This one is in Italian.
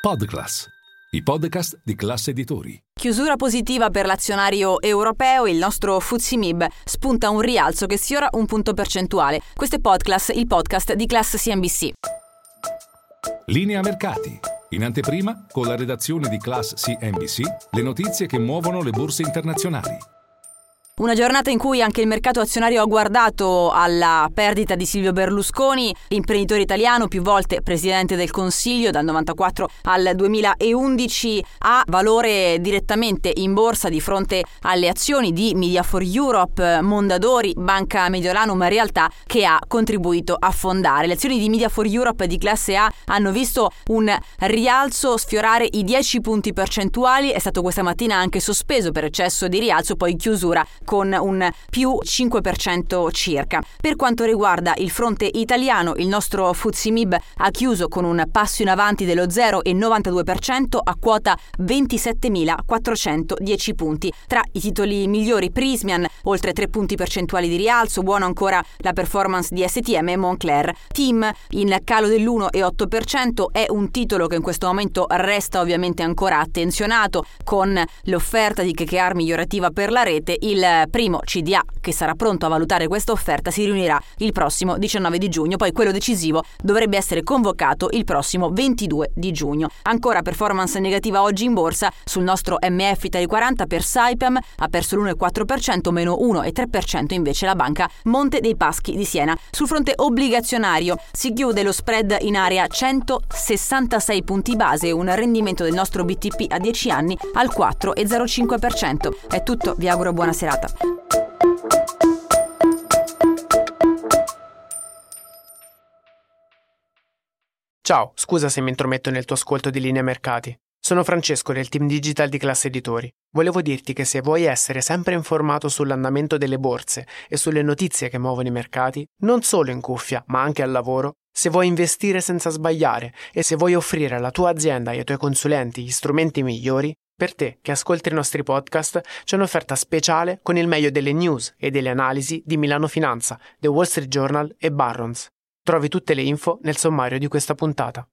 Podclass, i podcast di classe editori. Chiusura positiva per l'azionario europeo, il nostro FTSE MIB spunta un rialzo che sfiora un punto percentuale. Questo è Podclass, il podcast di Class CNBC. Linea mercati. In anteprima, con la redazione di Class CNBC, le notizie che muovono le borse internazionali. Una giornata in cui anche il mercato azionario ha guardato alla perdita di Silvio Berlusconi, imprenditore italiano, più volte presidente del Consiglio dal 1994 al 2011, ha valore direttamente in borsa di fronte alle azioni di Media for Europe, Mondadori, Banca Mediolanum, realtà che ha contribuito a fondare. Le azioni di Media for Europe di classe A hanno visto un rialzo sfiorare i 10 punti percentuali, è stato questa mattina anche sospeso per eccesso di rialzo, poi chiusura con un più 5% circa. Per quanto riguarda il fronte italiano, il nostro FTSE MIB ha chiuso con un passo in avanti dello 0,92% a quota 27.410 punti. Tra i titoli migliori Prismian, oltre 3 punti percentuali di rialzo, buono ancora la performance di STM e Moncler. Team in calo dell'1,8% è un titolo che in questo momento resta ovviamente ancora attenzionato con l'offerta di KKR migliorativa per la rete. Il primo CDA che sarà pronto a valutare questa offerta si riunirà il prossimo 19 di giugno, poi quello decisivo dovrebbe essere convocato il prossimo 22 di giugno. Ancora performance negativa oggi in borsa sul nostro MF Italy 40 per Saipem ha perso l'1,4%, meno 1,3% invece la banca Monte dei Paschi di Siena. Sul fronte obbligazionario si chiude lo spread in area 166 punti base, un rendimento del nostro BTP a 10 anni al 4,05%. È tutto, vi auguro buona serata. Ciao, scusa se mi intrometto nel tuo ascolto di linea mercati. Sono Francesco del team digital di Classe Editori. Volevo dirti che se vuoi essere sempre informato sull'andamento delle borse e sulle notizie che muovono i mercati, non solo in cuffia, ma anche al lavoro, se vuoi investire senza sbagliare e se vuoi offrire alla tua azienda e ai tuoi consulenti gli strumenti migliori, per te che ascolti i nostri podcast c'è un'offerta speciale con il meglio delle news e delle analisi di Milano Finanza, The Wall Street Journal e Barrons. Trovi tutte le info nel sommario di questa puntata.